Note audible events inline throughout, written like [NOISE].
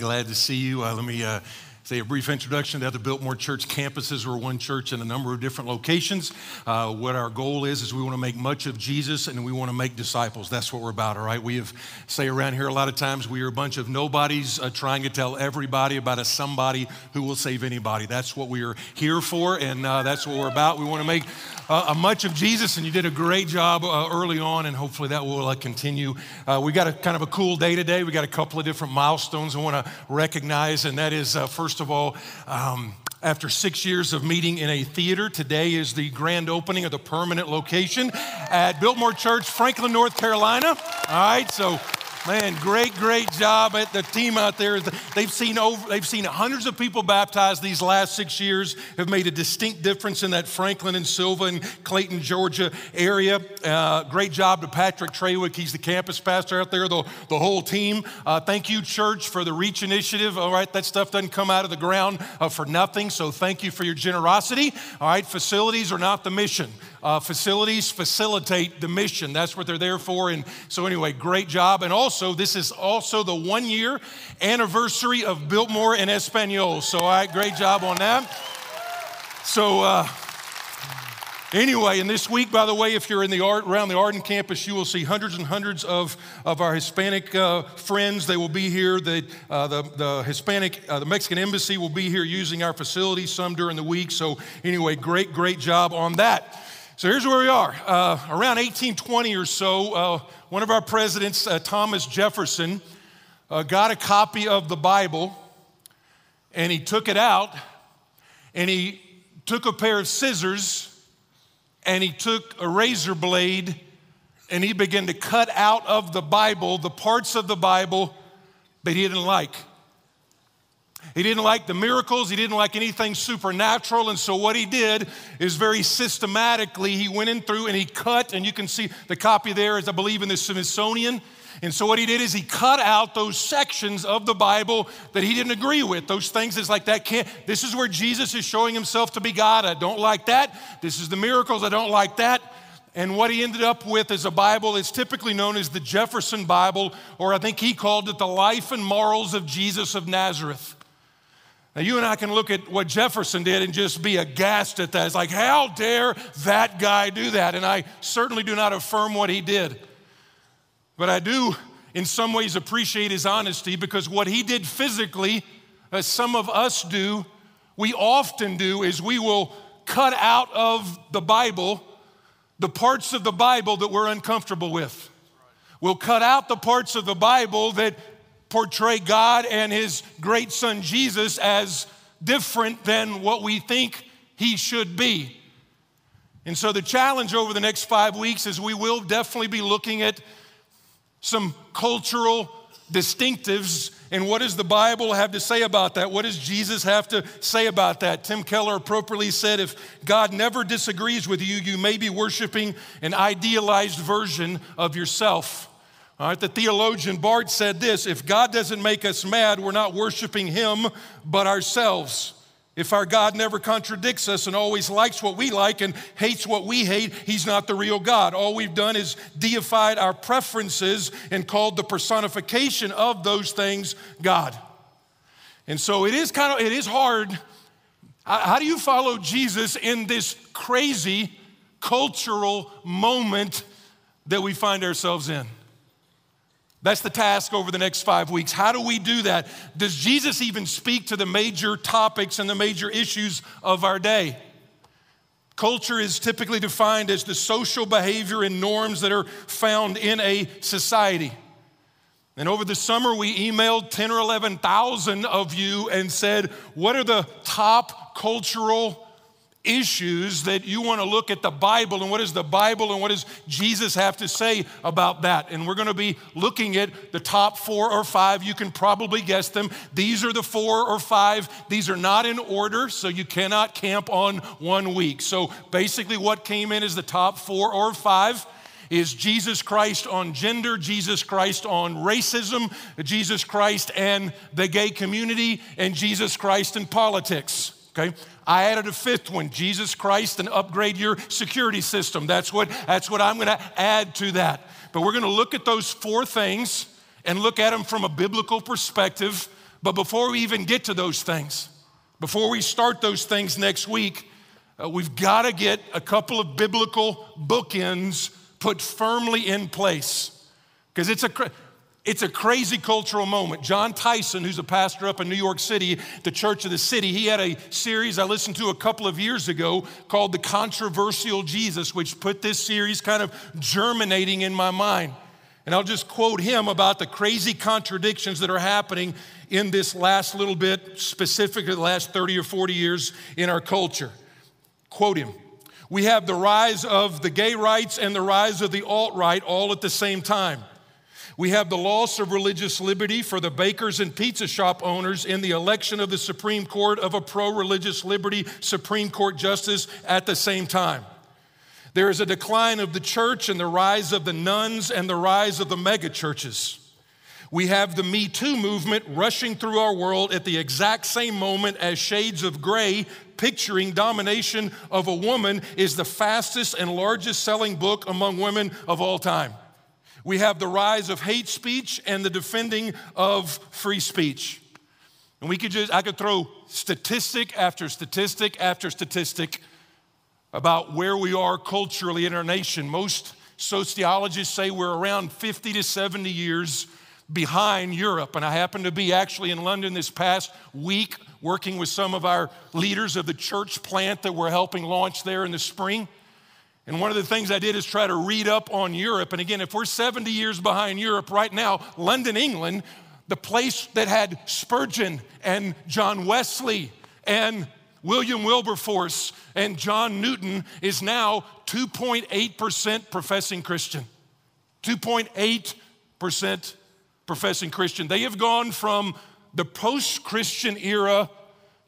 Glad to see you. Uh, let me uh, say a brief introduction to the Biltmore Church campuses. We're one church in a number of different locations. Uh, what our goal is is we want to make much of Jesus and we want to make disciples. That's what we're about. All right. We have say around here a lot of times we are a bunch of nobodies uh, trying to tell everybody about a somebody who will save anybody. That's what we are here for, and uh, that's what we're about. We want to make uh, a much of Jesus, and you did a great job uh, early on, and hopefully that will uh, continue. We got a kind of a cool day today. We got a couple of different milestones I want to recognize, and that is first of all, um, after six years of meeting in a theater, today is the grand opening of the permanent location at Biltmore Church, Franklin, North Carolina. All right, so Man, great, great job at the team out there. They've seen over, they've seen hundreds of people baptized these last six years. Have made a distinct difference in that Franklin and Sylva and Clayton, Georgia area. Uh, great job to Patrick Treywick. He's the campus pastor out there. The, the whole team. Uh, thank you, church, for the Reach Initiative. All right, that stuff doesn't come out of the ground uh, for nothing. So thank you for your generosity. All right, facilities are not the mission. Uh, facilities facilitate the mission. That's what they're there for. And so, anyway, great job. And also, this is also the one year anniversary of Biltmore and Espanol. So, all right, great job on that. So, uh, Anyway, and this week, by the way, if you're in the around the Arden campus, you will see hundreds and hundreds of, of our Hispanic uh, friends. They will be here. The, uh, the, the Hispanic, uh, the Mexican embassy will be here using our facilities some during the week. So, anyway, great, great job on that. So here's where we are. Uh, around 1820 or so, uh, one of our presidents, uh, Thomas Jefferson, uh, got a copy of the Bible and he took it out and he took a pair of scissors and he took a razor blade and he began to cut out of the Bible the parts of the Bible that he didn't like. He didn't like the miracles. He didn't like anything supernatural. And so, what he did is very systematically, he went in through and he cut, and you can see the copy there is, I believe, in the Smithsonian. And so, what he did is he cut out those sections of the Bible that he didn't agree with. Those things is like that can't, this is where Jesus is showing himself to be God. I don't like that. This is the miracles. I don't like that. And what he ended up with is a Bible that's typically known as the Jefferson Bible, or I think he called it the Life and Morals of Jesus of Nazareth. Now, you and I can look at what Jefferson did and just be aghast at that. It's like, how dare that guy do that? And I certainly do not affirm what he did. But I do, in some ways, appreciate his honesty because what he did physically, as some of us do, we often do, is we will cut out of the Bible the parts of the Bible that we're uncomfortable with. We'll cut out the parts of the Bible that portray God and his great son Jesus as different than what we think he should be. And so, the challenge over the next five weeks is we will definitely be looking at some cultural distinctives and what does the Bible have to say about that? What does Jesus have to say about that? Tim Keller appropriately said if God never disagrees with you, you may be worshiping an idealized version of yourself. All right, the theologian Barth said this if God doesn't make us mad, we're not worshiping Him, but ourselves. If our God never contradicts us and always likes what we like and hates what we hate, He's not the real God. All we've done is deified our preferences and called the personification of those things God. And so it is kind of, it is hard. How do you follow Jesus in this crazy cultural moment that we find ourselves in? That's the task over the next five weeks. How do we do that? Does Jesus even speak to the major topics and the major issues of our day? Culture is typically defined as the social behavior and norms that are found in a society. And over the summer, we emailed 10 or 11,000 of you and said, What are the top cultural issues that you want to look at the Bible and what does the Bible and what does Jesus have to say about that. And we're going to be looking at the top four or five. You can probably guess them. These are the four or five. These are not in order, so you cannot camp on one week. So basically, what came in is the top four or five is Jesus Christ on gender, Jesus Christ on racism, Jesus Christ and the gay community, and Jesus Christ in politics. Okay? I added a fifth one, Jesus Christ, and upgrade your security system. That's what, that's what I'm gonna add to that. But we're gonna look at those four things and look at them from a biblical perspective But before we even get to those things, before we start those things next week, uh, we've got to get a couple of biblical bookends put firmly in place. Because it's a, it's a crazy cultural moment. Jon Tyson, who's a pastor up in New York City, the Church of the City, he had a series I listened to a couple of years ago called The Controversial Jesus, which put this series kind of germinating in my mind. And I'll just quote him about the crazy contradictions that are happening in this last little bit, specifically the last 30 or 40 years in our culture. Quote him We have the rise of the gay rights and the rise of the alt right all at the same time. We have the loss of religious liberty for the bakers and pizza shop owners in the election of the Supreme Court of a pro religious liberty Supreme Court justice at the same time. There is a decline of the church and the rise of the nones and the rise of the megachurches. We have the Me Too movement rushing through our world at the exact same moment as Shades of Grey, picturing domination of a woman, is the fastest and largest selling book among women of all time. We have the rise of hate speech and the defending of free speech. And we could just, I could throw statistic after statistic after statistic about where we are culturally in our nation. Most sociologists say we're around 50 to 70 years behind Europe. And I happened to be actually in London this past week working with some of our leaders of the church plant that we're helping launch there in the spring. And one of the things I did is try to read up on Europe. And again, if we're 70 years behind Europe right now, London, England, the place that had Spurgeon and John Wesley and William Wilberforce and John Newton is now 2.8% professing Christian. 2.8% professing Christian. They have gone from the post Christian era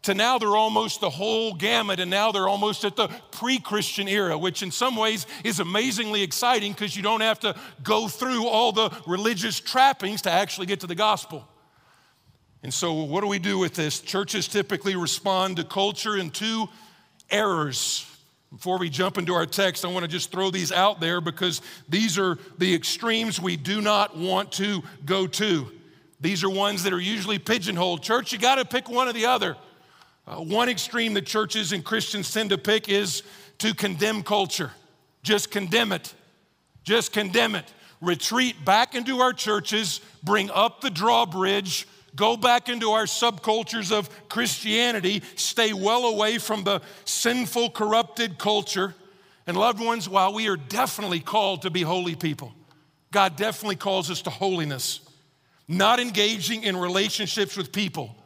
to now they're almost the whole gamut, and now they're almost at the pre Christian era, which in some ways is amazingly exciting because you don't have to go through all the religious trappings to actually get to the gospel. And so, what do we do with this? Churches typically respond to culture in two errors. Before we jump into our text, I want to just throw these out there because these are the extremes we do not want to go to. These are ones that are usually pigeonholed. Church, you got to pick one or the other. Uh, one extreme that churches and Christians tend to pick is to condemn culture. Just condemn it. Just condemn it. Retreat back into our churches, bring up the drawbridge, go back into our subcultures of Christianity, stay well away from the sinful, corrupted culture. And loved ones, while we are definitely called to be holy people, God definitely calls us to holiness. Not engaging in relationships with people,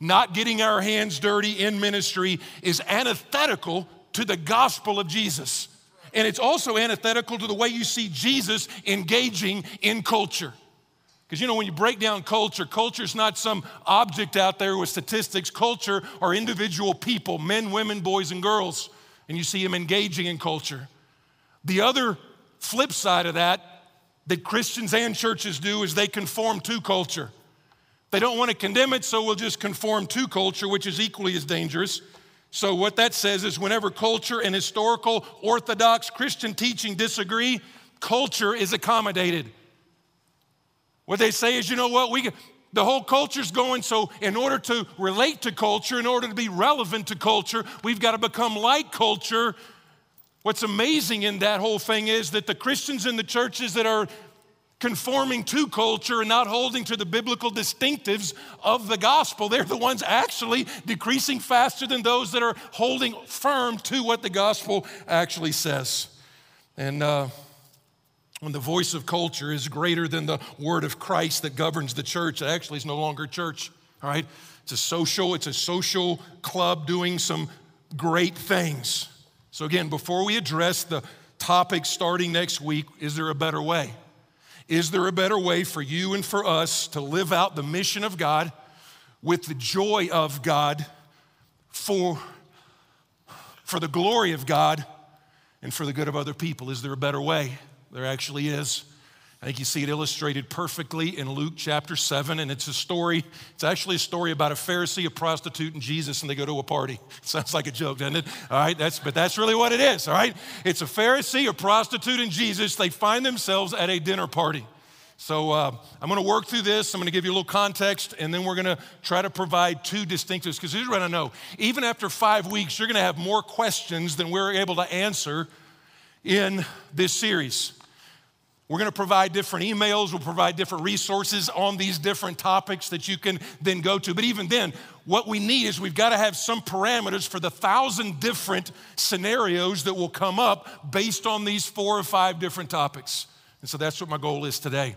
not getting our hands dirty in ministry is antithetical to the gospel of Jesus. And it's also antithetical to the way you see Jesus engaging in culture. Because you know, when you break down culture, culture is not some object out there with statistics. Culture are individual people, men, women, boys, and girls. And you see them engaging in culture. The other flip side of that, that Christians and churches do, is they conform to culture. They don't want to condemn it, so we'll just conform to culture, which is equally as dangerous. So, what that says is whenever culture and historical orthodox Christian teaching disagree, culture is accommodated. What they say is, you know what, we the whole culture's going, so in order to relate to culture, in order to be relevant to culture, we've got to become like culture. What's amazing in that whole thing is that the Christians in the churches that are conforming to culture and not holding to the biblical distinctives of the gospel, they're the ones actually decreasing faster than those that are holding firm to what the gospel actually says. And uh, when the voice of culture is greater than the word of Christ that governs the church, it actually is no longer church, all right? It's a social, it's a social club doing some great things. So again, before we address the topic starting next week, is there a better way? Is there a better way for you and for us to live out the mission of God with the joy of God for, for the glory of God and for the good of other people? Is there a better way? There actually is. I think you see it illustrated perfectly in Luke chapter 7, and it's a story, it's actually a story about a Pharisee, a prostitute, and Jesus, and they go to a party. [LAUGHS] Sounds like a joke, doesn't it? All right, that's, but that's really what it is, all right? It's a Pharisee, a prostitute, and Jesus. They find themselves at a dinner party. So uh, I'm going to work through this. I'm going to give you a little context, and then we're going to try to provide two distinctives. Because here's what I know even after five weeks, you're going to have more questions than we're able to answer in this series. We're going to provide different emails, we'll provide different resources on these different topics that you can then go to. But even then, what we need is we've got to have some parameters for the thousand different scenarios that will come up based on these four or five different topics. And so that's what my goal is today.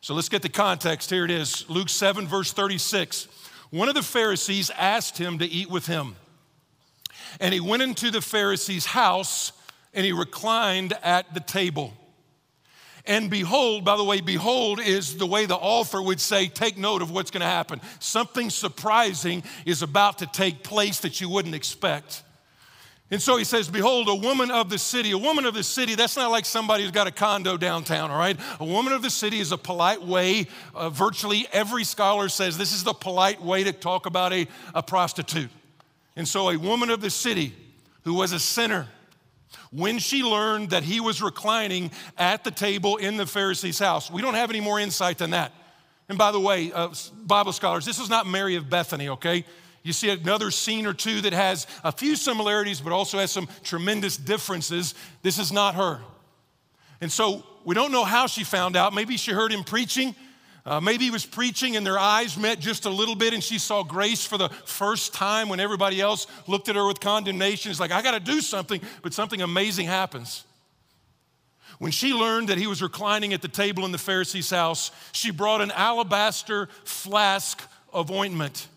So let's get the context. Here it is Luke 7, verse 36. One of the Pharisees asked him to eat with him. And he went into the Pharisee's house and he reclined at the table. And behold, by the way, behold is the way the author would say, take note of what's going to happen. Something surprising is about to take place that you wouldn't expect. And so he says, Behold, a woman of the city. A woman of the city, that's not like somebody who's got a condo downtown, all right? A woman of the city is a polite way. Uh, virtually every scholar says this is the polite way to talk about a, a prostitute. And so a woman of the city who was a sinner, when she learned that he was reclining at the table in the Pharisee's house, we don't have any more insight than that. And by the way, uh, Bible scholars, this is not Mary of Bethany, okay? You see another scene or two that has a few similarities, but also has some tremendous differences. This is not her. And so we don't know how she found out. Maybe she heard him preaching. Uh, maybe he was preaching and their eyes met just a little bit and she saw grace for the first time when everybody else looked at her with condemnation. It's like, I got to do something, but something amazing happens. When she learned that he was reclining at the table in the Pharisee's house, she brought an alabaster flask of ointment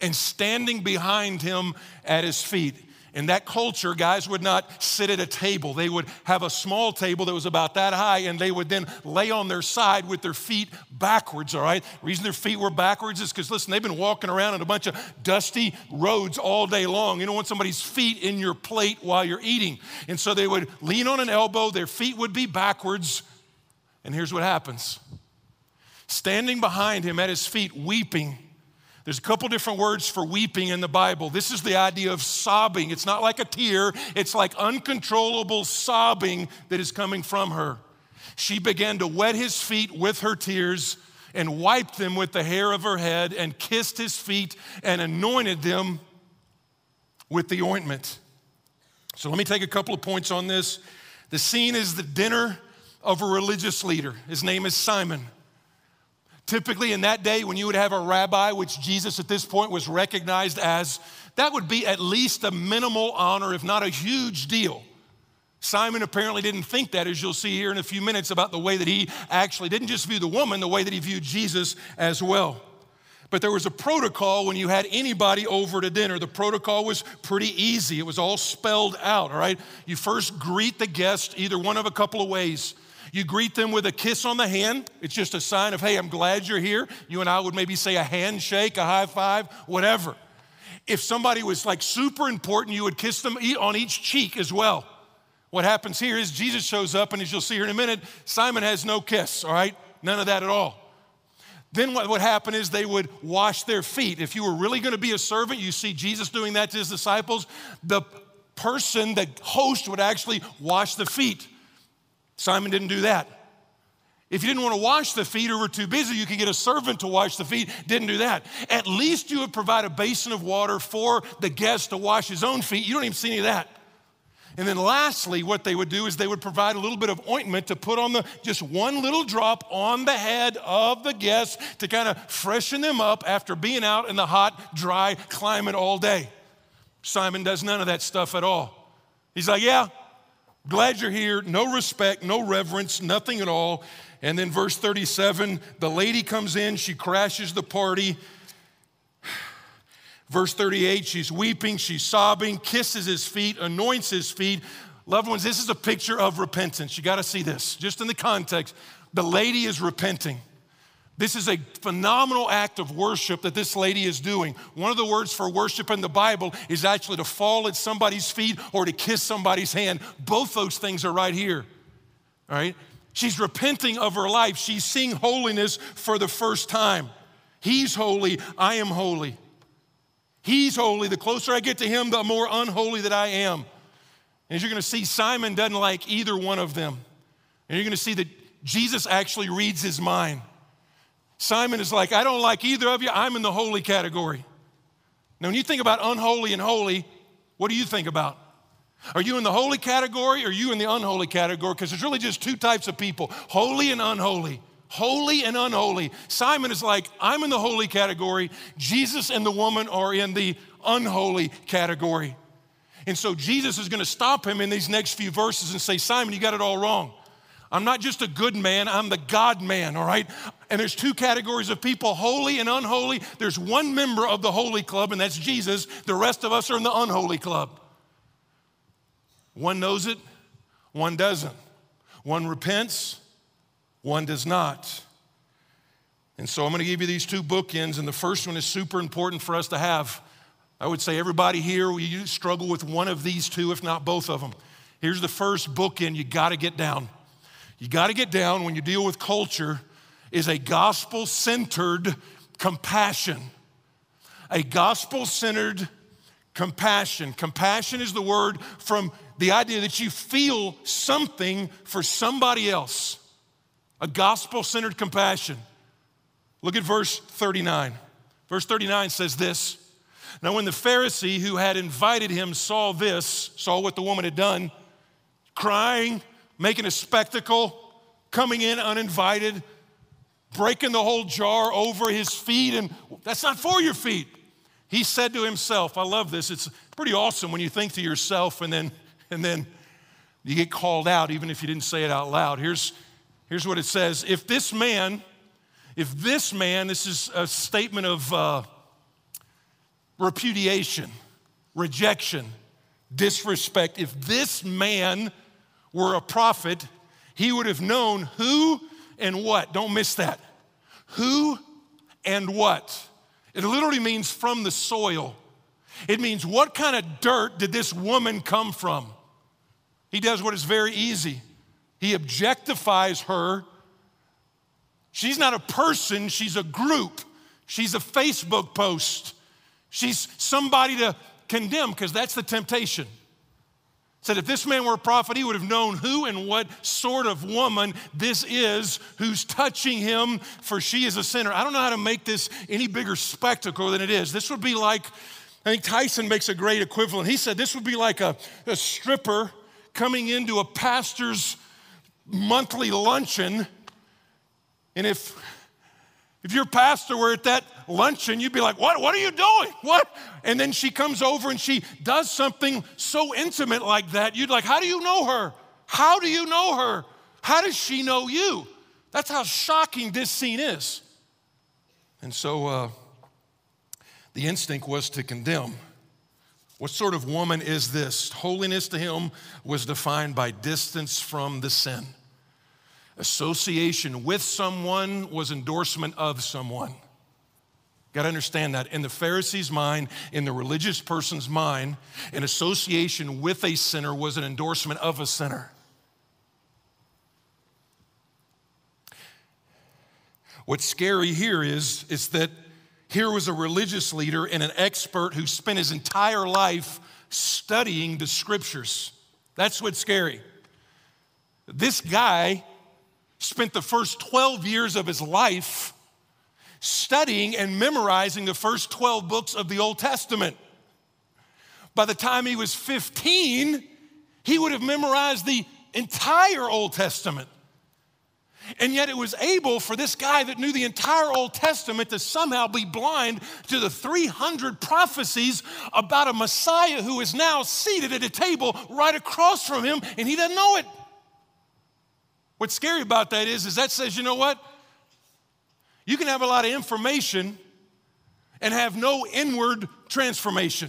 and standing behind him at his feet. In that culture, guys would not sit at a table. They would have a small table that was about that high, and they would then lay on their side with their feet backwards, all right? The reason their feet were backwards is because, listen, they've been walking around on a bunch of dusty roads all day long. You don't want somebody's feet in your plate while you're eating. And so they would lean on an elbow, their feet would be backwards, and here's what happens standing behind him at his feet, weeping there's a couple different words for weeping in the Bible. This is the idea of sobbing. It's not like a tear, it's like uncontrollable sobbing that is coming from her. She began to wet his feet with her tears and wiped them with the hair of her head and kissed his feet and anointed them with the ointment. So let me take a couple of points on this. The scene is the dinner of a religious leader. His name is Simon. Typically, in that day, when you would have a rabbi, which Jesus at this point was recognized as, that would be at least a minimal honor, if not a huge deal. Simon apparently didn't think that, as you'll see here in a few minutes, about the way that he actually didn't just view the woman, the way that he viewed Jesus as well. But there was a protocol when you had anybody over to dinner. The protocol was pretty easy, it was all spelled out, all right? You first greet the guest either one of a couple of ways. You greet them with a kiss on the hand. It's just a sign of, hey, I'm glad you're here. You and I would maybe say a handshake, a high five, whatever. If somebody was like super important, you would kiss them on each cheek as well. What happens here is Jesus shows up, and as you'll see here in a minute, Simon has no kiss, all right? None of that at all. Then what would happen is they would wash their feet. If you were really going to be a servant, you see Jesus doing that to his disciples, the person, the host, would actually wash the feet. Simon didn't do that. If you didn't want to wash the feet or were too busy, you could get a servant to wash the feet. Didn't do that. At least you would provide a basin of water for the guest to wash his own feet. You don't even see any of that. And then lastly, what they would do is they would provide a little bit of ointment to put on the just one little drop on the head of the guest to kind of freshen them up after being out in the hot, dry climate all day. Simon does none of that stuff at all. He's like, Yeah, Glad you're here. No respect, no reverence, nothing at all. And then verse 37 the lady comes in, she crashes the party. Verse 38, she's weeping, she's sobbing, kisses his feet, anoints his feet. Loved ones, this is a picture of repentance. You got to see this, just in the context. The lady is repenting. This is a phenomenal act of worship that this lady is doing. One of the words for worship in the Bible is actually to fall at somebody's feet or to kiss somebody's hand. Both those things are right here. All right? She's repenting of her life. She's seeing holiness for the first time. He's holy, I am holy. He's holy. The closer I get to him, the more unholy that I am. And as you're going to see, Simon doesn't like either one of them. And you're going to see that Jesus actually reads his mind. Simon is like, I don't like either of you. I'm in the holy category. Now, when you think about unholy and holy, what do you think about? Are you in the holy category or are you in the unholy category? Because there's really just two types of people holy and unholy. Holy and unholy. Simon is like, I'm in the holy category. Jesus and the woman are in the unholy category. And so Jesus is going to stop him in these next few verses and say, Simon, you got it all wrong. I'm not just a good man, I'm the God man, all right? And there's two categories of people, holy and unholy. There's one member of the holy club, and that's Jesus. The rest of us are in the unholy club. One knows it, one doesn't. One repents, one does not. And so I'm going to give you these two bookends, and the first one is super important for us to have. I would say everybody here, we struggle with one of these two, if not both of them. Here's the first bookend you got to get down. You got to get down when you deal with culture is a gospel centered compassion. A gospel centered compassion. Compassion is the word from the idea that you feel something for somebody else. A gospel centered compassion. Look at verse 39. Verse 39 says this Now, when the Pharisee who had invited him saw this, saw what the woman had done, crying, making a spectacle, coming in uninvited, breaking the whole jar over his feet, and that's not for your feet. He said to himself, I love this. It's pretty awesome when you think to yourself and then and then you get called out even if you didn't say it out loud. Here's, here's what it says If this man, if this man, this is a statement of uh, repudiation, rejection, disrespect. If this man were a prophet, he would have known who and what. Don't miss that. Who and what. It literally means from the soil. It means what kind of dirt did this woman come from? He does what is very easy. He objectifies her. She's not a person, she's a group. She's a Facebook post. She's somebody to condemn because that's the temptation. Said if this man were a prophet, he would have known who and what sort of woman this is who's touching him, for she is a sinner. I don't know how to make this any bigger spectacle than it is. This would be like, I think Tyson makes a great equivalent. He said this would be like a, a stripper coming into a pastor's monthly luncheon. And if, if your pastor were at that luncheon, you'd be like, what, what are you doing? What? And then she comes over and she does something so intimate like that. You'd like, how do you know her? How do you know her? How does she know you? That's how shocking this scene is. And so uh, the instinct was to condemn. What sort of woman is this? Holiness to him was defined by distance from the sin. Association with someone was endorsement of someone. Got to understand that. In the Pharisee's mind, in the religious person's mind, an association with a sinner was an endorsement of a sinner. What's scary here is, is that here was a religious leader and an expert who spent his entire life studying the scriptures. That's what's scary. This guy spent the first 12 years of his life studying and memorizing the first 12 books of the Old Testament. By the time he was 15, he would have memorized the entire Old Testament. And yet it was able for this guy that knew the entire Old Testament to somehow be blind to the 300 prophecies about a Messiah who is now seated at a table right across from him and he doesn't know it. What's scary about that is, is that says, you know what? You can have a lot of information and have no inward transformation.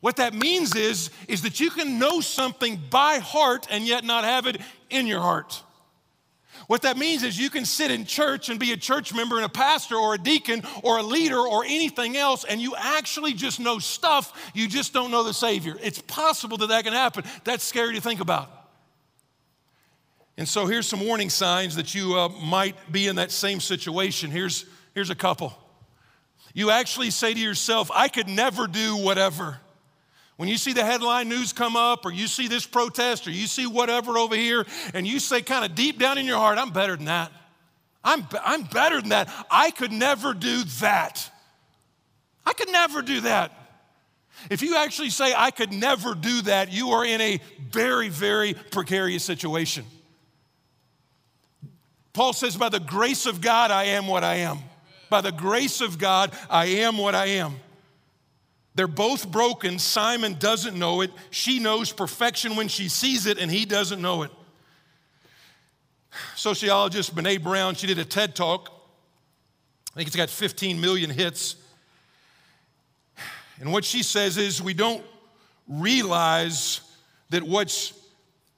What that means is, is that you can know something by heart and yet not have it in your heart. What that means is you can sit in church and be a church member and a pastor or a deacon or a leader or anything else, and you actually just know stuff, you just don't know the Savior. It's possible that that can happen. That's scary to think about. And so here's some warning signs that you uh, might be in that same situation. Here's, here's a couple. You actually say to yourself, I could never do whatever. When you see the headline news come up, or you see this protest, or you see whatever over here, and you say kind of deep down in your heart, I'm better than that. I'm, I'm better than that. I could never do that. I could never do that. If you actually say, I could never do that, you are in a very, very precarious situation. Paul says, By the grace of God, I am what I am. By the grace of God, I am what I am. They're both broken. Simon doesn't know it. She knows perfection when she sees it, and he doesn't know it. Sociologist Brene Brown, she did a TED talk. I think it's got 15 million hits. And what she says is we don't realize that what's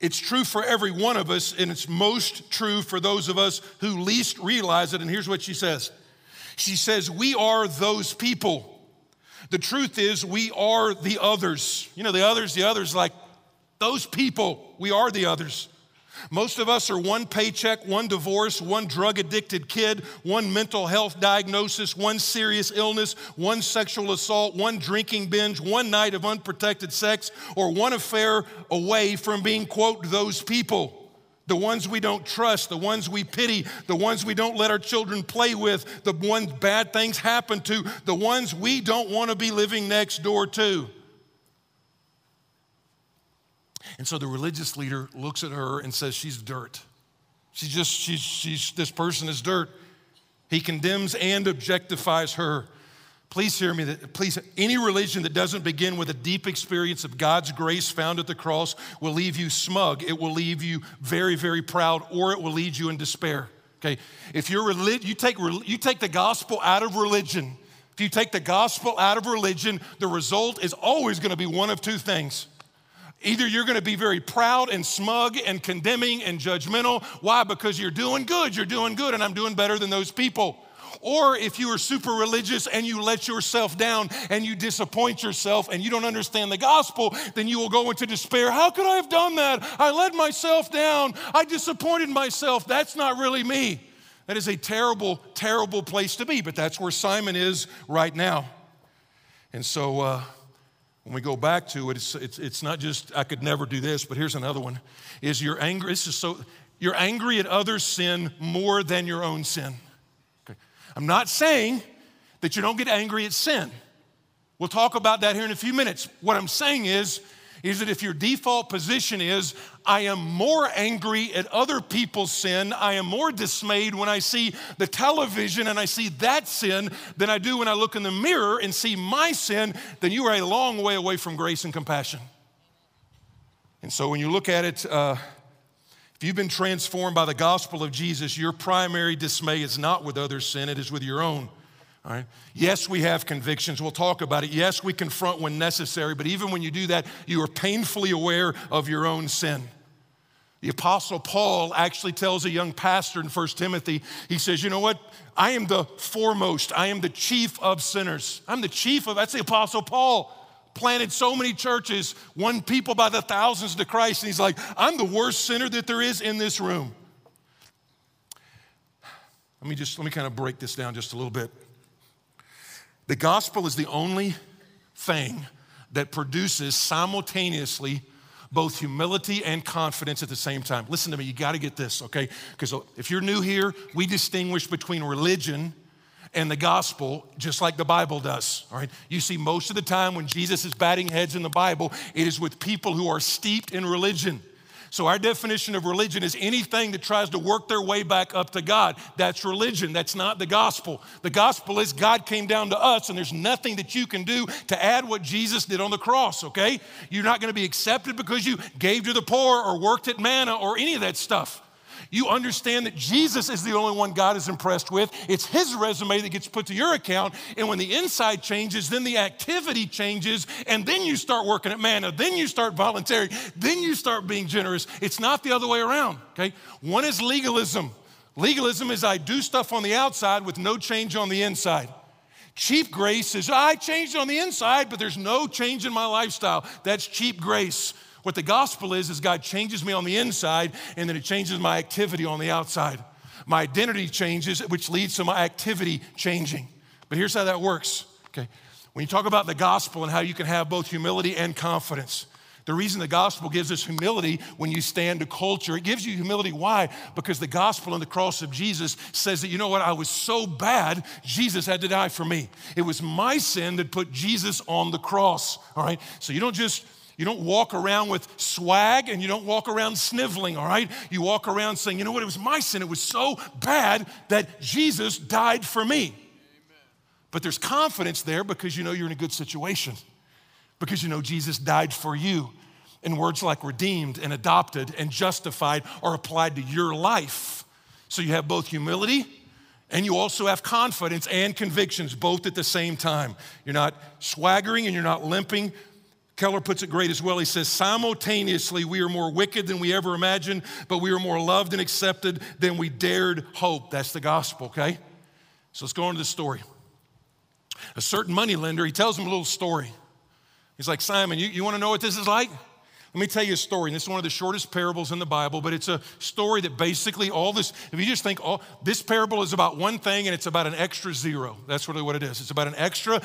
it's true for every one of us, and it's most true for those of us who least realize it. And here's what she says She says, We are those people. The truth is, we are the others. You know, the others, the others, like those people, we are the others. Most of us are one paycheck, one divorce, one drug addicted kid, one mental health diagnosis, one serious illness, one sexual assault, one drinking binge, one night of unprotected sex, or one affair away from being, quote, those people. The ones we don't trust, the ones we pity, the ones we don't let our children play with, the ones bad things happen to, the ones we don't want to be living next door to. And so the religious leader looks at her and says, She's dirt. She's just, she's, she's, this person is dirt. He condemns and objectifies her. Please hear me that, please, any religion that doesn't begin with a deep experience of God's grace found at the cross will leave you smug. It will leave you very, very proud, or it will lead you in despair. Okay? If you're relig- you take, you take the gospel out of religion, if you take the gospel out of religion, the result is always going to be one of two things Either you're going to be very proud and smug and condemning and judgmental. Why? Because you're doing good. You're doing good, and I'm doing better than those people. Or if you are super religious and you let yourself down and you disappoint yourself and you don't understand the gospel, then you will go into despair. How could I have done that? I let myself down. I disappointed myself. That's not really me. That is a terrible, terrible place to be, but that's where Simon is right now. And so, uh, when we go back to it, it's, it's, it's not just, I could never do this, but here's another one. Is you're angry, this is so, you're angry at others' sin more than your own sin. Okay. I'm not saying that you don't get angry at sin. We'll talk about that here in a few minutes. What I'm saying is, is that if your default position is, I am more angry at other people's sin, I am more dismayed when I see the television and I see that sin than I do when I look in the mirror and see my sin, then you are a long way away from grace and compassion. And so when you look at it, uh, if you've been transformed by the gospel of Jesus, your primary dismay is not with others' sin, it is with your own. All right? Yes, we have convictions. We'll talk about it. Yes, we confront when necessary, but even when you do that, you are painfully aware of your own sin. The Apostle Paul actually tells a young pastor in 1 Timothy, he says, You know what? I am the foremost, I am the chief of sinners. I'm the chief of, that's the Apostle Paul. Planted so many churches, won people by the thousands to Christ, and he's like, I'm the worst sinner that there is in this room. Let me just, let me kind of break this down just a little bit. The gospel is the only thing that produces simultaneously both humility and confidence at the same time. Listen to me, you got to get this, okay? Because if you're new here, we distinguish between religion and the gospel just like the Bible does, all right? You see, most of the time when Jesus is batting heads in the Bible, it is with people who are steeped in religion. So, our definition of religion is anything that tries to work their way back up to God. That's religion. That's not the gospel. The gospel is God came down to us, and there's nothing that you can do to add what Jesus did on the cross, okay? You're not going to be accepted because you gave to the poor or worked at manna or any of that stuff you understand that Jesus is the only one God is impressed with. It's his resume that gets put to your account. And when the inside changes, then the activity changes. And then you start working at manna. Then you start volunteering. Then you start being generous. It's not the other way around, okay? One is legalism. Legalism is I do stuff on the outside with no change on the inside. Cheap grace is I changed on the inside, but there's no change in my lifestyle. That's cheap grace. What the gospel is, is God changes me on the inside and then it changes my activity on the outside. My identity changes, which leads to my activity changing. But here's how that works. Okay. When you talk about the gospel and how you can have both humility and confidence, the reason the gospel gives us humility when you stand to culture, it gives you humility. Why? Because the gospel and the cross of Jesus says that, you know what, I was so bad, Jesus had to die for me. It was my sin that put Jesus on the cross, all right? So you don't just you don't walk around with swag and you don't walk around sniveling, all right? You walk around saying, you know what, it was my sin. It was so bad that Jesus died for me. Amen. But there's confidence there because you know you're in a good situation because you know Jesus died for you. And words like redeemed and adopted and justified are applied to your life. So you have both humility and you also have confidence and convictions, both at the same time. You're not swaggering and you're not limping. Keller puts it great as well. He says, simultaneously, we are more wicked than we ever imagined, but we are more loved and accepted than we dared hope. That's the gospel, okay? So let's go on to the story. A certain money lender, he tells him a little story. He's like, Simon, you, you want to know what this is like? Let me tell you a story. And this is one of the shortest parables in the Bible, but it's a story that basically all this, if you just think, all, this parable is about one thing and it's about an extra zero. That's really what it is. It's about an extra,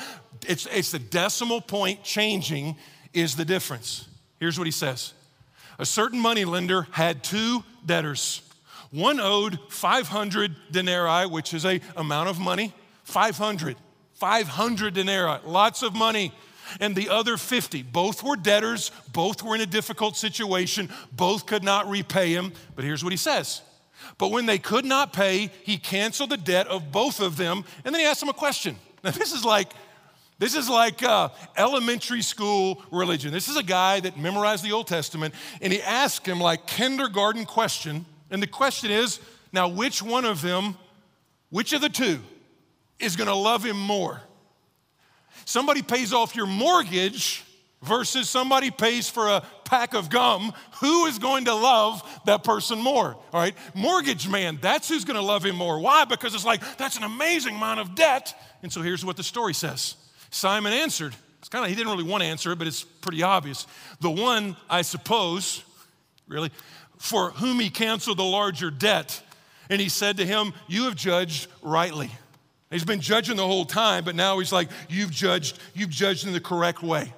it's, it's the decimal point changing is the difference. Here's what he says A certain money lender had two debtors. One owed 500 denarii, which is a amount of money. 500. 500 denarii, lots of money and the other 50. Both were debtors, both were in a difficult situation, both could not repay him. But here's what he says. But when they could not pay, he canceled the debt of both of them, and then he asked them a question. Now, this is like, this is like uh, elementary school religion. This is a guy that memorized the Old Testament, and he asked him like kindergarten question, and the question is, now which one of them, which of the two, is going to love him more? somebody pays off your mortgage versus somebody pays for a pack of gum, who is going to love that person more? All right, mortgage man, that's who's going to love him more. Why? Because it's like, that's an amazing amount of debt. And so here's what the story says Simon answered. It's kind of, he didn't really want to answer it, but it's pretty obvious. The one, I suppose, really, for whom he canceled the larger debt. And he said to him, You have judged rightly. He's been judging the whole time, but now he's like, You've judged, you've judged in the correct way.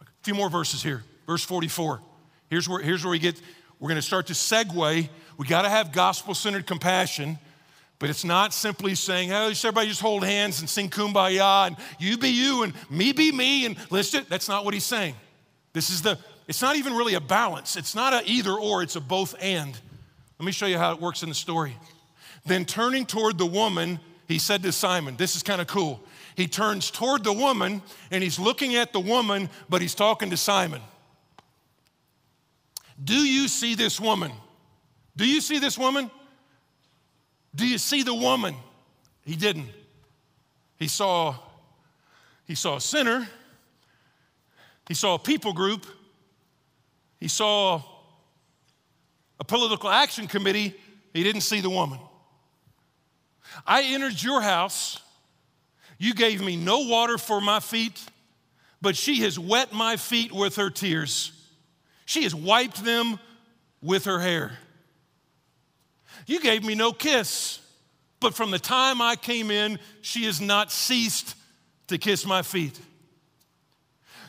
A few more verses here. Verse 44. Here's where, here's where we get, we're going to start to segue. We got to have gospel centered compassion, but it's not simply saying, Oh, everybody just hold hands and sing kumbaya and you be you and me be me and let's just, that's not what he's saying. This is the, it's not even really a balance. It's not a either or, it's a both and. Let me show you how it works in the story. Then turning toward the woman, he said to Simon, This is kind of cool. He turns toward the woman and he's looking at the woman, but he's talking to Simon. Do you see this woman? Do you see this woman? Do you see the woman? He didn't. He saw he saw a sinner. He saw a people group. He saw a political action committee. He didn't see the woman. I entered your house. You gave me no water for my feet, but she has wet my feet with her tears. She has wiped them with her hair. You gave me no kiss, but from the time I came in, she has not ceased to kiss my feet.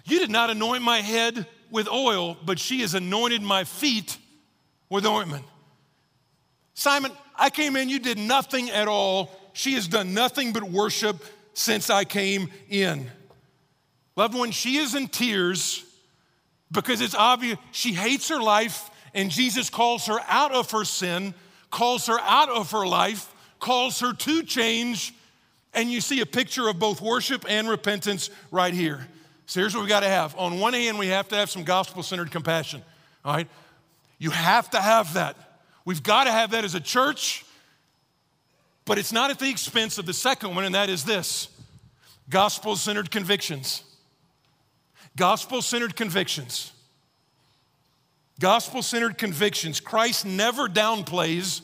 You did not anoint my head with oil, but she has anointed my feet with ointment. Simon, I came in, you did nothing at all. She has done nothing but worship since I came in. Loved one, she is in tears because it's obvious she hates her life, and Jesus calls her out of her sin, calls her out of her life, calls her to change. And you see a picture of both worship and repentance right here. So here's what we got to have. On one hand, we have to have some gospel centered compassion, all right? You have to have that. We've got to have that as a church, but it's not at the expense of the second one, and that is this gospel centered convictions. Gospel centered convictions. Gospel centered convictions. Christ never downplays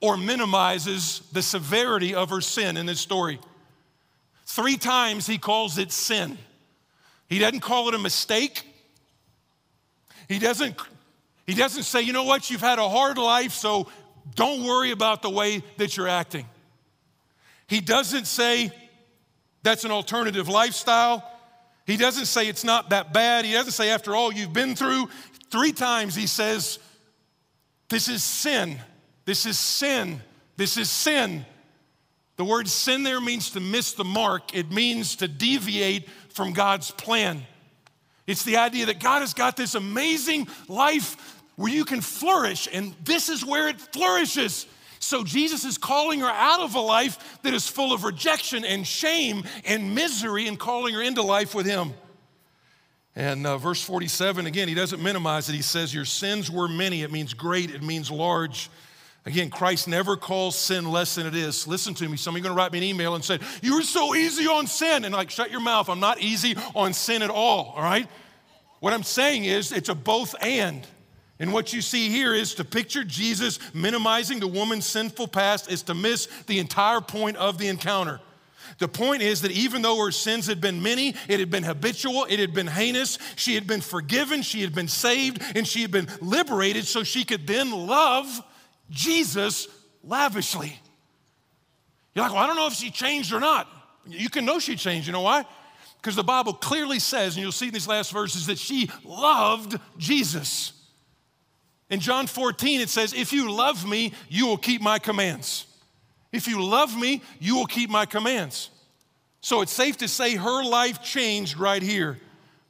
or minimizes the severity of her sin in this story. Three times he calls it sin. He doesn't call it a mistake. He doesn't he doesn't say, you know what, you've had a hard life, so don't worry about the way that you're acting. He doesn't say, That's an alternative lifestyle. He doesn't say it's not that bad. He doesn't say, after all you've been through, three times he says, This is sin. This is sin. This is sin. The word sin there means to miss the mark, it means to deviate from God's plan. It's the idea that God has got this amazing life where you can flourish, and this is where it flourishes. So Jesus is calling her out of a life that is full of rejection and shame and misery and calling her into life with Him. And uh, verse 47, again, he doesn't minimize it. He says, Your sins were many. It means great, it means large. Again, Christ never calls sin less than it is. Listen to me. Some of you are going to write me an email and say, You were so easy on sin. And like, shut your mouth. I'm not easy on sin at all, all right? What I'm saying is, it's a both and. And what you see here is to picture Jesus minimizing the woman's sinful past is to miss the entire point of the encounter. The point is that even though her sins had been many, it had been habitual, it had been heinous, she had been forgiven, she had been saved, and she had been liberated so she could then love Jesus lavishly. You're like, well, I don't know if she changed or not. You can know she changed. You know why? Because the Bible clearly says, and you'll see in these last verses, that she loved Jesus. In John 14, it says, If you love me, you will keep my commands. If you love me, you will keep my commands. So it's safe to say her life changed right here.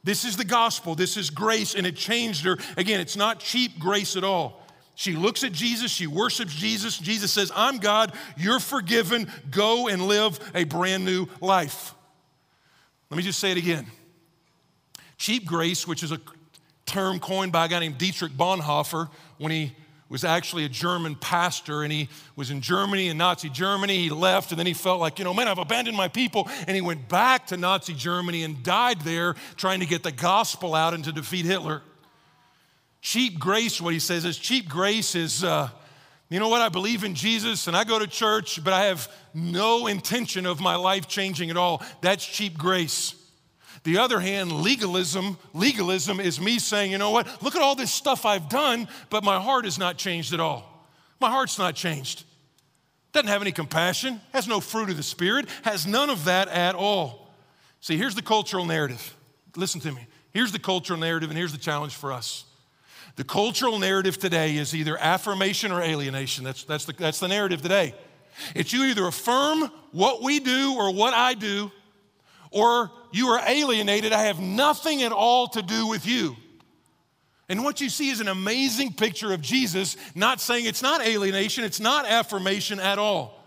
This is the gospel, this is grace, and it changed her. Again, it's not cheap grace at all. She looks at Jesus, she worships Jesus. Jesus says, I'm God, you're forgiven, go and live a brand new life. Let me just say it again. Cheap grace, which is a term coined by a guy named Dietrich Bonhoeffer when he was actually a German pastor and he was in Germany, in Nazi Germany. He left and then he felt like, you know, man, I've abandoned my people. And he went back to Nazi Germany and died there trying to get the gospel out and to defeat Hitler. Cheap grace, what he says is cheap grace is, uh, you know what, I believe in Jesus and I go to church, but I have no intention of my life changing at all. That's cheap grace. The other hand, legalism, legalism is me saying, you know what, look at all this stuff I've done, but my heart is not changed at all. My heart's not changed. Doesn't have any compassion, has no fruit of the Spirit, has none of that at all. See, here's the cultural narrative. Listen to me. Here's the cultural narrative, and here's the challenge for us. The cultural narrative today is either affirmation or alienation. That's, that's, the, that's the narrative today. It's you either affirm what we do or what I do, or you are alienated. I have nothing at all to do with you. And what you see is an amazing picture of Jesus, not saying it's not alienation, it's not affirmation at all.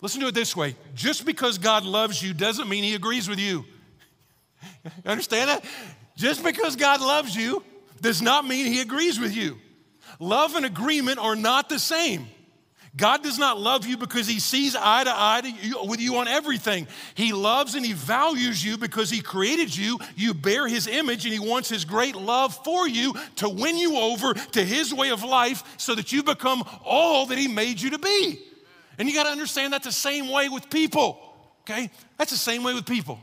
Listen to it this way just because God loves you doesn't mean he agrees with you. [LAUGHS] Understand that? Just because God loves you does not mean he agrees with you. Love and agreement are not the same. God does not love you because he sees eye to eye to you, with you on everything. He loves and he values you because he created you. You bear his image and he wants his great love for you to win you over to his way of life so that you become all that he made you to be. And you got to understand that's the same way with people, okay? That's the same way with people.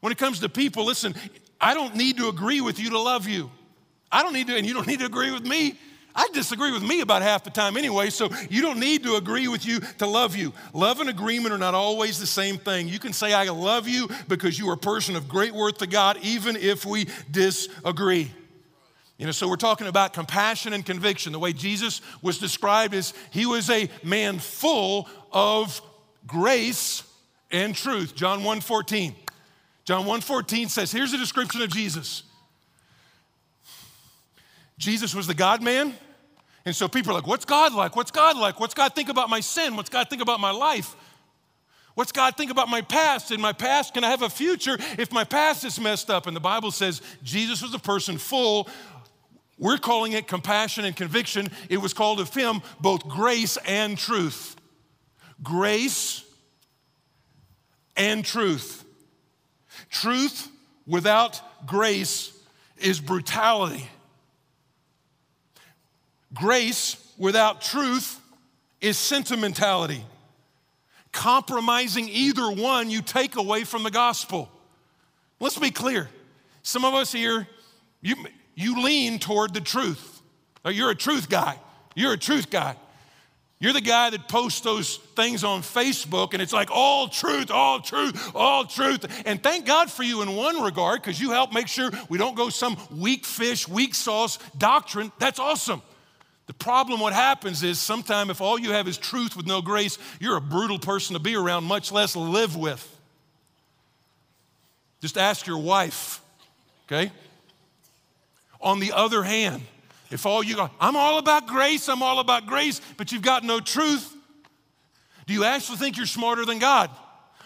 When it comes to people, listen, I don't need to agree with you to love you. I don't need to, and you don't need to agree with me I disagree with me about half the time anyway, so you don't need to agree with you to love you. Love and agreement are not always the same thing. You can say, I love you because you are a person of great worth to God, even if we disagree. You know, so we're talking about compassion and conviction. The way Jesus was described is he was a man full of grace and truth. John 1:14. John 1:14 says, here's a description of Jesus. Jesus was the God man, and so people are like, What's God like? What's God like? What's God think about my sin? What's God think about my life? What's God think about my past? In my past, can I have a future if my past is messed up? And the Bible says Jesus was a person full. We're calling it compassion and conviction. It was called of him both grace and truth. Grace and truth. Truth without grace is brutality. Grace without truth is sentimentality. Compromising either one, you take away from the gospel. Let's be clear. Some of us here, you, you lean toward the truth. You're a truth guy. You're a truth guy. You're the guy that posts those things on Facebook and it's like all truth, all truth, all truth. And thank God for you in one regard because you help make sure we don't go some weak fish, weak sauce doctrine. That's awesome. The problem, what happens is sometimes if all you have is truth with no grace, you're a brutal person to be around, much less live with. Just ask your wife, okay? On the other hand, if all you go, I'm all about grace, I'm all about grace, but you've got no truth, do you actually think you're smarter than God?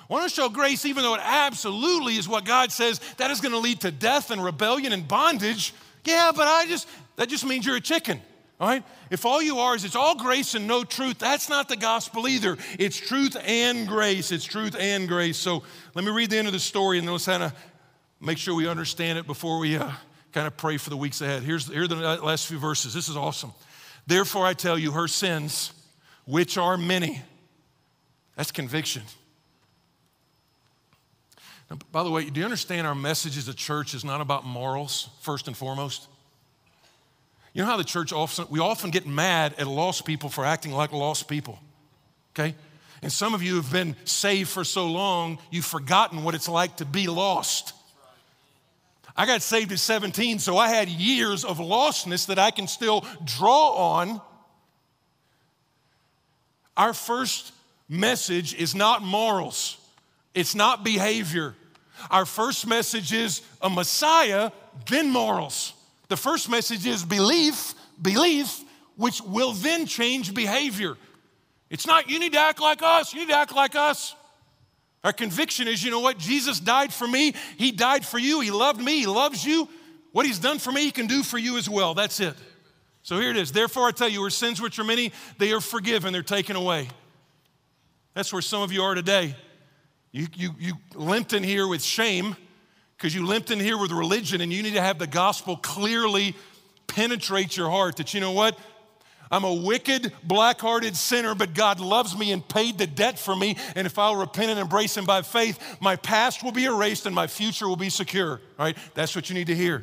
Want to show grace, even though it absolutely is what God says, that is going to lead to death and rebellion and bondage. Yeah, but I just, that just means you're a chicken, all right? If all you are is it's all grace and no truth, that's not the gospel either. It's truth and grace. It's truth and grace. So let me read the end of the story and then let's kind of make sure we understand it before we uh, kind of pray for the weeks ahead. Here's, here the last few verses. This is awesome. Therefore, I tell you, her sins, which are many, that's conviction. Now, by the way, do you understand our message as a church is not about morals, first and foremost? You know how the church often, we often get mad at lost people for acting like lost people, okay? And some of you have been saved for so long, you've forgotten what it's like to be lost. I got saved at 17, so I had years of lostness that I can still draw on. Our first message is not morals, it's not behavior. Our first message is a Messiah, then morals. The first message is belief, belief, which will then change behavior. It's not you need to act like us, you need to act like us. Our conviction is you know what? Jesus died for me. He died for you. He loved me. He loves you. What he's done for me, he can do for you as well. That's it. So here it is. Therefore, I tell you, where sins which are many, they are forgiven, they're taken away. That's where some of you are today. You, you, you limped in here with shame because you limped in here with religion, and you need to have the gospel clearly penetrate your heart that you know what? I'm a wicked, black hearted sinner, but God loves me and paid the debt for me. And if I'll repent and embrace Him by faith, my past will be erased and my future will be secure. All right? That's what you need to hear.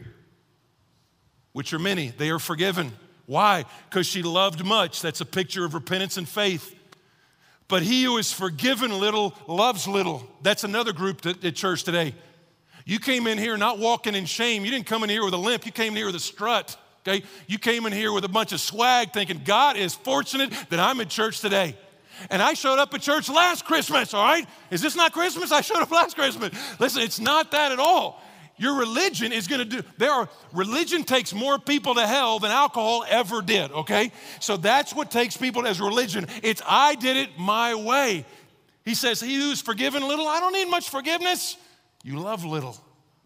Which are many, they are forgiven. Why? Because she loved much. That's a picture of repentance and faith. But he who is forgiven little loves little. That's another group at church today. You came in here not walking in shame. You didn't come in here with a limp. You came in here with a strut. Okay? You came in here with a bunch of swag thinking, God is fortunate that I'm in church today. And I showed up at church last Christmas, all right? Is this not Christmas? I showed up last Christmas. Listen, it's not that at all. Your religion is going to do, there are, religion takes more people to hell than alcohol ever did, okay? So that's what takes people as religion. It's I did it my way. He says, He who's forgiven little, I don't need much forgiveness. You love little.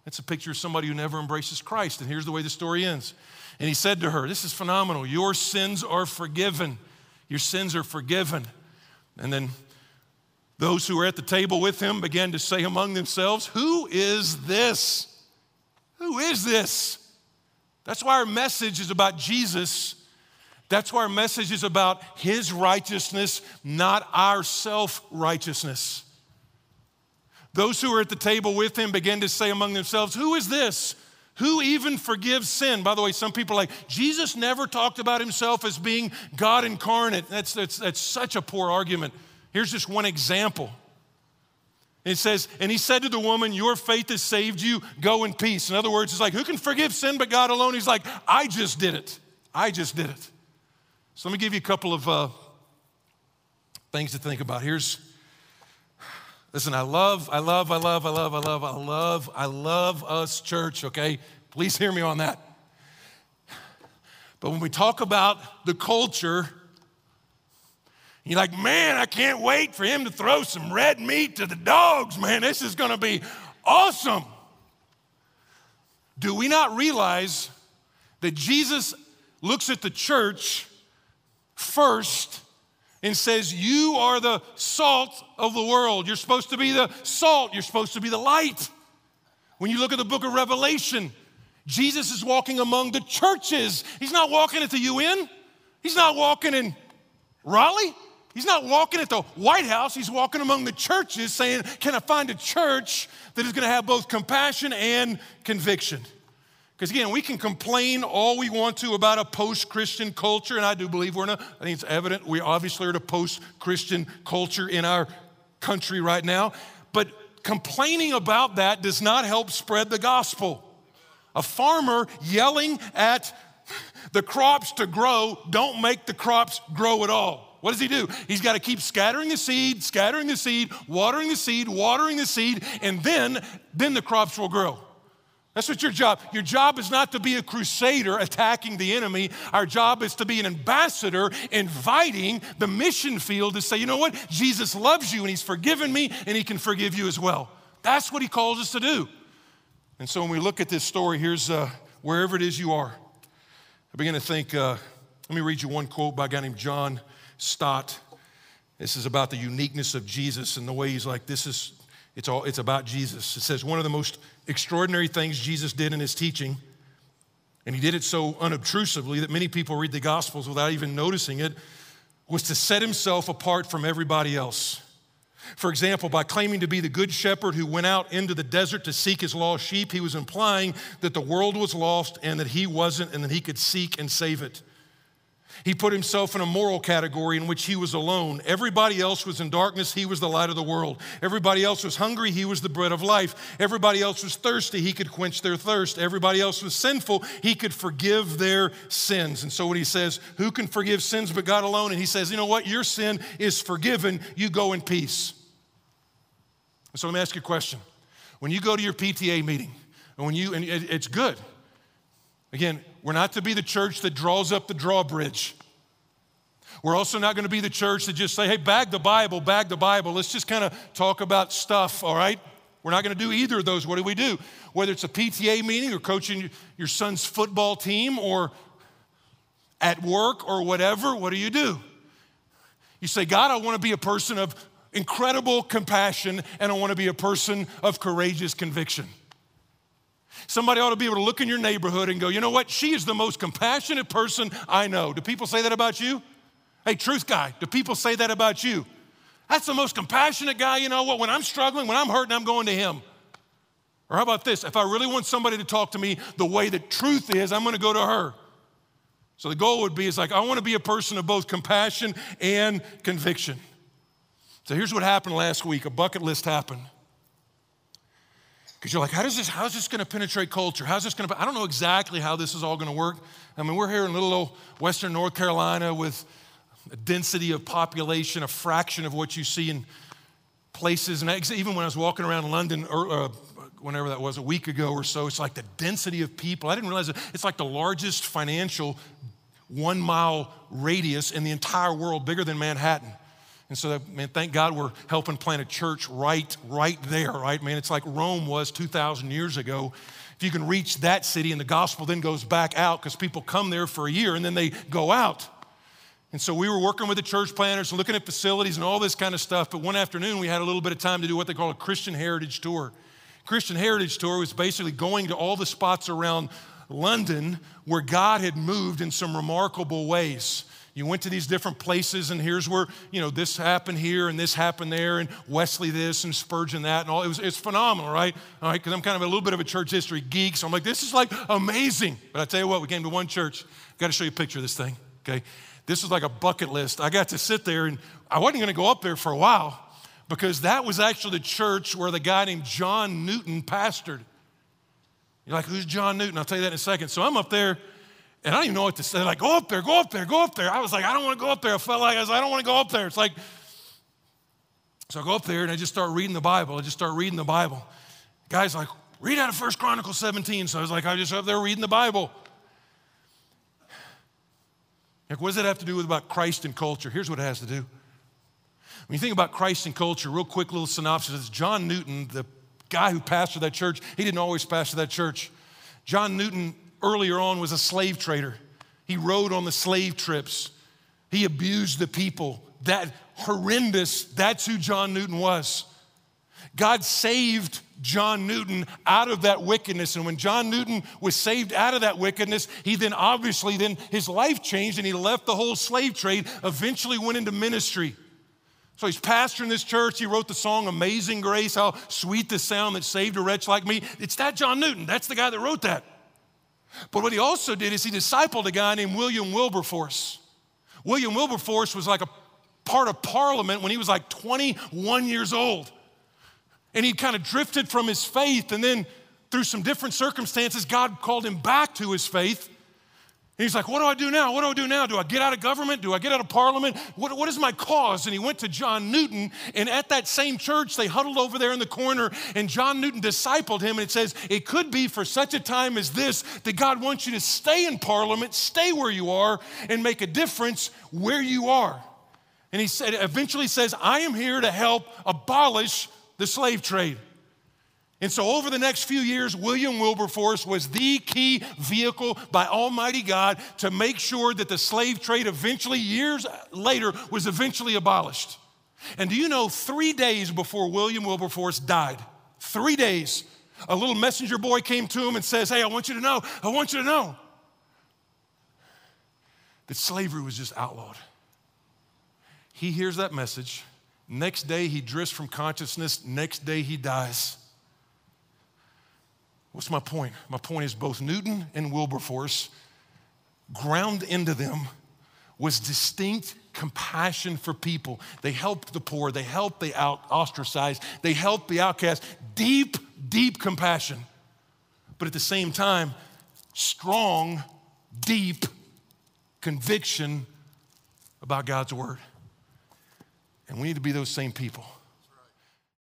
That's a picture of somebody who never embraces Christ. And here's the way the story ends. And he said to her, This is phenomenal. Your sins are forgiven. Your sins are forgiven. And then those who were at the table with him began to say among themselves, Who is this? Who is this? That's why our message is about Jesus. That's why our message is about his righteousness, not our self righteousness. Those who were at the table with him began to say among themselves, Who is this? Who even forgives sin? By the way, some people like, Jesus never talked about himself as being God incarnate. That's, that's, that's such a poor argument. Here's just one example. It says, and he said to the woman, Your faith has saved you, go in peace. In other words, it's like, who can forgive sin but God alone? He's like, I just did it. I just did it. So let me give you a couple of uh, things to think about. Here's, Listen, I love, I love, I love, I love, I love, I love, I love us, church, okay? Please hear me on that. But when we talk about the culture, you're like, man, I can't wait for him to throw some red meat to the dogs, man. This is gonna be awesome. Do we not realize that Jesus looks at the church first and says, You are the salt of the world. You're supposed to be the salt, you're supposed to be the light. When you look at the book of Revelation, Jesus is walking among the churches. He's not walking at the UN, he's not walking in Raleigh. He's not walking at the White House, he's walking among the churches saying, Can I find a church that is going to have both compassion and conviction? Because again, we can complain all we want to about a post Christian culture, and I do believe we're in a, I think it's evident, we obviously are in a post Christian culture in our country right now. But complaining about that does not help spread the gospel. A farmer yelling at the crops to grow don't make the crops grow at all. What does he do? He's got to keep scattering the seed, scattering the seed, watering the seed, watering the seed, and then then the crops will grow. That's what your job. Your job is not to be a crusader attacking the enemy. Our job is to be an ambassador inviting the mission field to say, you know what? Jesus loves you and he's forgiven me and he can forgive you as well. That's what he calls us to do. And so when we look at this story, here's uh, wherever it is you are. I begin to think, uh, let me read you one quote by a guy named John Stott. This is about the uniqueness of Jesus and the way he's like, this is, it's all, it's about Jesus. It says, one of the most extraordinary things Jesus did in his teaching, and he did it so unobtrusively that many people read the Gospels without even noticing it, was to set himself apart from everybody else. For example, by claiming to be the good shepherd who went out into the desert to seek his lost sheep, he was implying that the world was lost and that he wasn't and that he could seek and save it. He put himself in a moral category in which he was alone. Everybody else was in darkness, he was the light of the world. Everybody else was hungry, he was the bread of life. Everybody else was thirsty, he could quench their thirst. Everybody else was sinful, he could forgive their sins. And so when he says, Who can forgive sins but God alone? And he says, You know what? Your sin is forgiven, you go in peace. So let me ask you a question. When you go to your PTA meeting, and when you, and it's good, Again, we're not to be the church that draws up the drawbridge. We're also not going to be the church that just say, hey, bag the Bible, bag the Bible. Let's just kind of talk about stuff, all right? We're not going to do either of those. What do we do? Whether it's a PTA meeting or coaching your son's football team or at work or whatever, what do you do? You say, God, I want to be a person of incredible compassion and I want to be a person of courageous conviction. Somebody ought to be able to look in your neighborhood and go, you know what? She is the most compassionate person I know. Do people say that about you? Hey, truth guy, do people say that about you? That's the most compassionate guy, you know what? When I'm struggling, when I'm hurting, I'm going to him. Or how about this? If I really want somebody to talk to me the way that truth is, I'm going to go to her. So the goal would be is like, I want to be a person of both compassion and conviction. So here's what happened last week a bucket list happened. Because you're like, how does this, how's this going to penetrate culture? How's this going to, I don't know exactly how this is all going to work. I mean, we're here in little old Western North Carolina with a density of population, a fraction of what you see in places. And even when I was walking around London, or, uh, whenever that was, a week ago or so, it's like the density of people. I didn't realize it. It's like the largest financial one mile radius in the entire world, bigger than Manhattan. And so, man, thank God we're helping plant a church right, right there, right? Man, it's like Rome was 2,000 years ago. If you can reach that city and the gospel then goes back out because people come there for a year and then they go out. And so we were working with the church planners and looking at facilities and all this kind of stuff. But one afternoon we had a little bit of time to do what they call a Christian Heritage Tour. Christian Heritage Tour was basically going to all the spots around London where God had moved in some remarkable ways. You went to these different places, and here's where, you know, this happened here and this happened there, and Wesley this and Spurgeon that, and all. It was, it's phenomenal, right? All right, because I'm kind of a little bit of a church history geek, so I'm like, this is like amazing. But I tell you what, we came to one church. Got to show you a picture of this thing, okay? This was like a bucket list. I got to sit there, and I wasn't going to go up there for a while because that was actually the church where the guy named John Newton pastored. You're like, who's John Newton? I'll tell you that in a second. So I'm up there and I don't even know what to say. Like, go up there, go up there, go up there. I was like, I don't want to go up there. I felt like I was, I don't want to go up there. It's like, so I go up there and I just start reading the Bible. I just start reading the Bible. Guy's like, read out of First Chronicles 17. So I was like, I just up there reading the Bible. Like, what does that have to do with about Christ and culture? Here's what it has to do. When you think about Christ and culture, real quick little synopsis. John Newton, the guy who pastored that church. He didn't always pastor that church. John Newton earlier on was a slave trader. He rode on the slave trips. He abused the people. That horrendous, that's who John Newton was. God saved John Newton out of that wickedness. And when John Newton was saved out of that wickedness, he then obviously then his life changed and he left the whole slave trade, eventually went into ministry. So he's pastoring this church. He wrote the song Amazing Grace, how sweet the sound that saved a wretch like me. It's that John Newton. That's the guy that wrote that. But what he also did is he discipled a guy named William Wilberforce. William Wilberforce was like a part of parliament when he was like 21 years old. And he kind of drifted from his faith, and then through some different circumstances, God called him back to his faith. He's like, What do I do now? What do I do now? Do I get out of government? Do I get out of parliament? What, what is my cause? And he went to John Newton, and at that same church, they huddled over there in the corner, and John Newton discipled him. And it says, It could be for such a time as this that God wants you to stay in parliament, stay where you are, and make a difference where you are. And he said, eventually says, I am here to help abolish the slave trade. And so, over the next few years, William Wilberforce was the key vehicle by Almighty God to make sure that the slave trade eventually, years later, was eventually abolished. And do you know, three days before William Wilberforce died, three days, a little messenger boy came to him and says, Hey, I want you to know, I want you to know that slavery was just outlawed. He hears that message. Next day, he drifts from consciousness. Next day, he dies. What's my point? My point is both Newton and Wilberforce, ground into them was distinct compassion for people. They helped the poor, they helped the out, ostracized, they helped the outcast. Deep, deep compassion. But at the same time, strong, deep conviction about God's word. And we need to be those same people.